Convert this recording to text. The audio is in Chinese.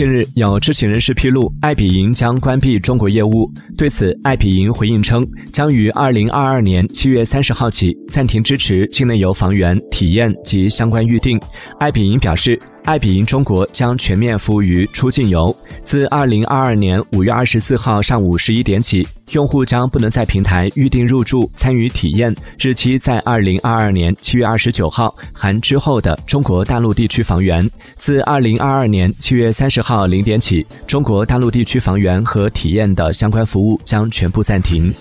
近日，有知情人士披露，爱彼迎将关闭中国业务。对此，爱彼迎回应称，将于二零二二年七月三十号起暂停支持境内游房源体验及相关预订。爱彼迎表示。爱彼迎中国将全面服务于出境游。自二零二二年五月二十四号上午十一点起，用户将不能在平台预订入住、参与体验，日期在二零二二年七月二十九号含之后的中国大陆地区房源。自二零二二年七月三十号零点起，中国大陆地区房源和体验的相关服务将全部暂停。